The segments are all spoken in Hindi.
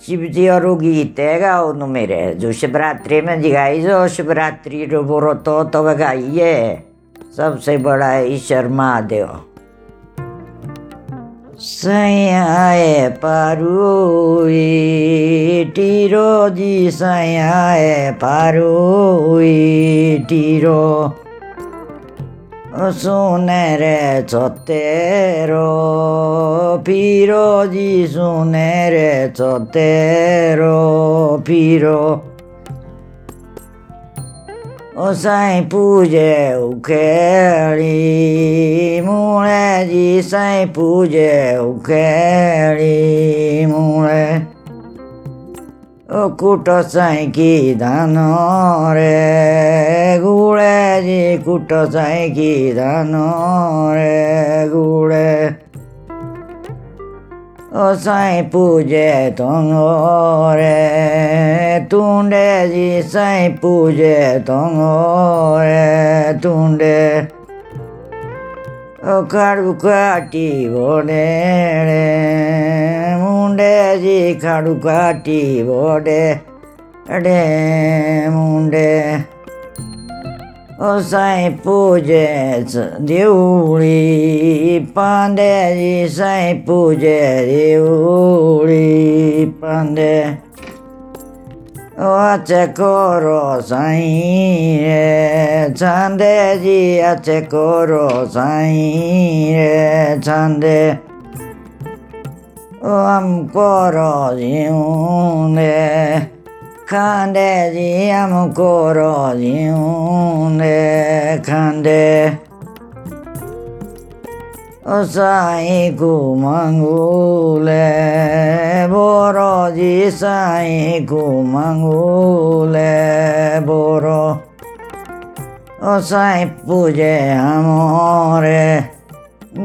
12 gite ga onu mere जो शिवरात्रि में जिगाई जो शिवरात्रि रो बोरो तो तो बगाइए सबसे बड़ा है ईश्वर महादेव सयाए पारुई टीरो जी सयाए पारुई टीरो sunere zottero, piro di sunere zottero, piro. O sai puje ukeli, mule di sai puje ukeli. くとさいきだのれ。ぐれじくとさいきだのれ。ぐれ。おさいぷじえとんーれ。とんれじさいぷじえ。मुंडे जी खाड़ू काटी बोडे रे मुंडे। ओ साई पूजे देवळी पांडे जी साई पूजे देवळी पांडे ओ अचे कोरो साई रे, चांदे जी अचे कोरो साई रे, Chande. ancora di onde, cande di ancora di onde, cande. Sai kumangule, boro di sai kumangule, boro. Sai puge amore,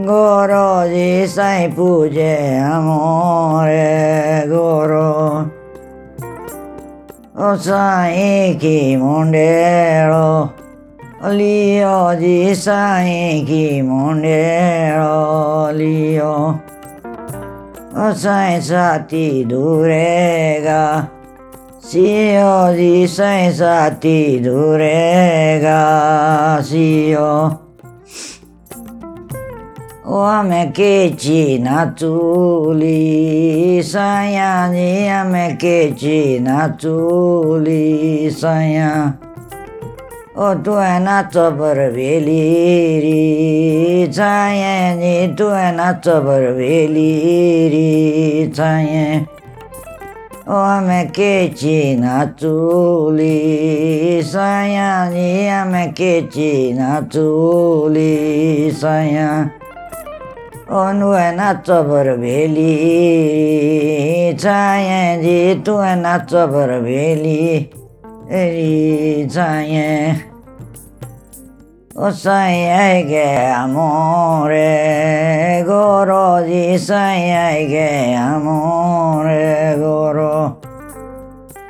Guru di sai puge amore Guru. O sai chi mondero Lio di sai chi mondero Lio. O sai sati durega. Sio di sai sati durega. Sio. O ame keci 呀，你 tsuli, saya ni ame keci na tsuli, saya, o tuena 那朱丽 berweli 那朱 saya. অনুয়ানাচবর ভেলি, ছায়া যে তুয়া ভেলি রি ছায়া। ও সাইয়াই গে আমরে, গর জি সাইয়াই গে আমরে, গর।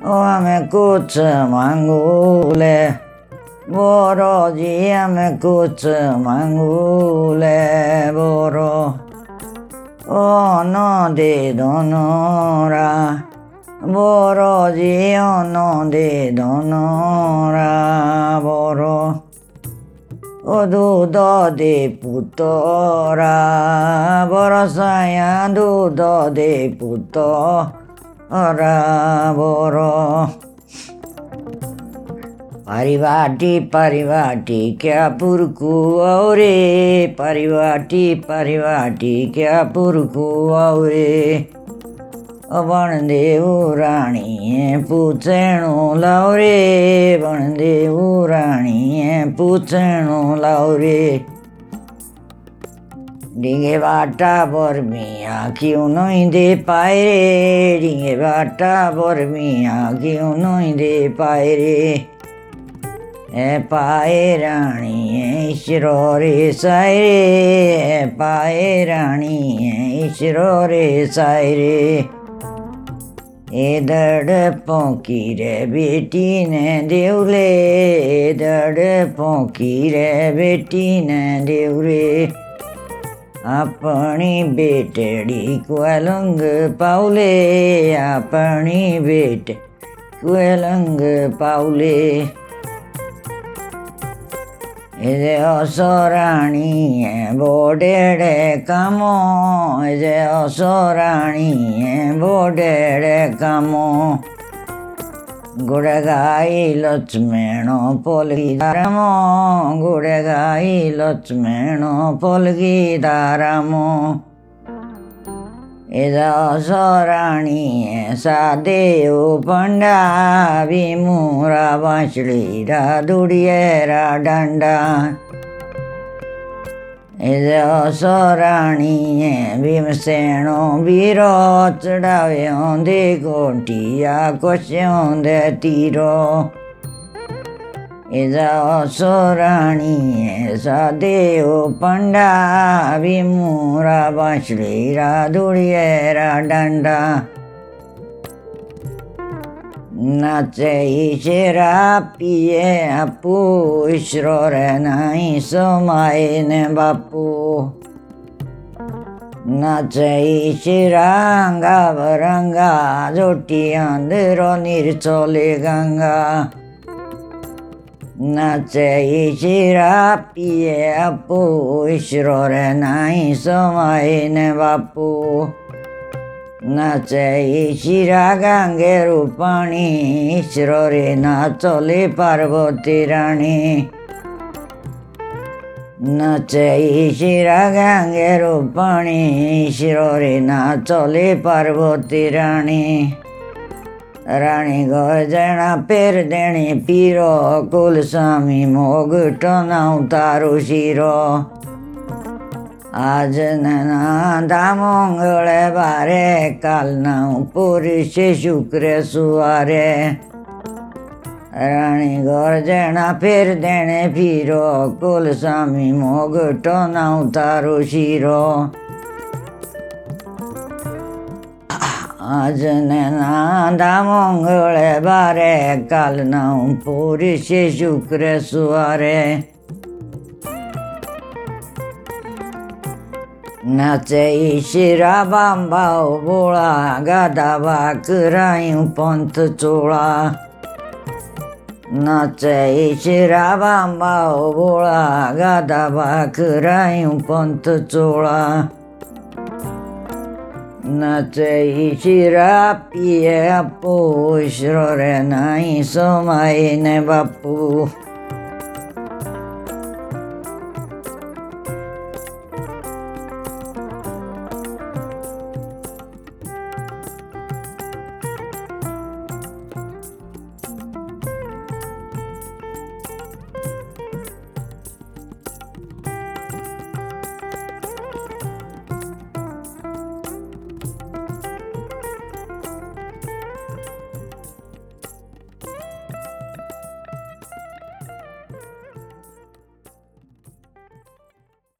ও আমি কুচ মাঙ্গুলে বৰ জীয়াম কোচ মাঙুলে বৰ অন দে দনৰা বৰ জীয়ন দে দনৰা বৰ অদুদ দে পুতৰা বৰ চায়া দুদ দে পুতৰা বৰ परिवाटी परिवाटी क्या पुरकू औरे परिवाटी परिवाटी क्या पुरकू औरे વણદેવું રાણીએ પૂછણું લાવરે વણદેવું રાણીએ પૂછણું લાવરે ડીંગે વાટા બરમિયા ક્યું નહીં દે પાય રે ડીંગે વાટા બરમિયા ક્યું નહીં દે પાય રે ऐ पाए रानी ईश्वरो रे सायरे ऐ पाए रानी ईश्वरो रे सायरे ए दड़पों पोंकी रे बेटी ने देवले ए दड़पों पोंकी रे बेटी ने देवरे अपनी बेटड़ी को लंग पाउले अपनी बेट को लंग पाउले Eze osorani bodere kamo, eze osorani bodere kamo. గుడగాయి లొచ్చుమేణో పొలిగి దారము గుడగాయి లొచ్చుమేణో పొలిగి దారము सरणीय सा देव पंडावी मोरा बांसली रा दुड़िएरा डंडा। इदो सोराणीए भीमसेनो बीरो चढ़ाव्यों दे गोटिया कुछ दे तीरो। सोराणी, ऐसा देव पंडा, विमूरा बांसली रा धुड़िए रा डंडा। नाचे शेरा पिए अपू ईश्रो रे नहीं सोमाए ने बापू। नाचे शेरा गंगा बरंगा, जोटी अंदरो निर्चोली गंगा। 夏いらぴえあぷ後ろれないそまいねばぷなぜいしらがんげるぱにしろりなとりぱるぼてらになぜいしらがんげるぱにしろりなとりぱるぼてらに रानी गजना पेर देने पीरो, कुल स्वामी मोग टोना उतारो शिरो। आज ननादा मंगळे बारे, काल नाव पुरुषे शुक्र सुवारे। रानी गजना फेर देने फिरो कुल स्वामी मोग टोना उतारो शिरो। मंगले बारे, काल नऊ पूरी से शुक्र सुवारे। नाचे शिरा बांबाव बोळा, गादा बाकराई पंथ चोळा। नाचे शिरा बांबाव बोळा, गादा बाकराई पंथ चोळा। na te ichi rapie apu shrore na iso mai ne vapu.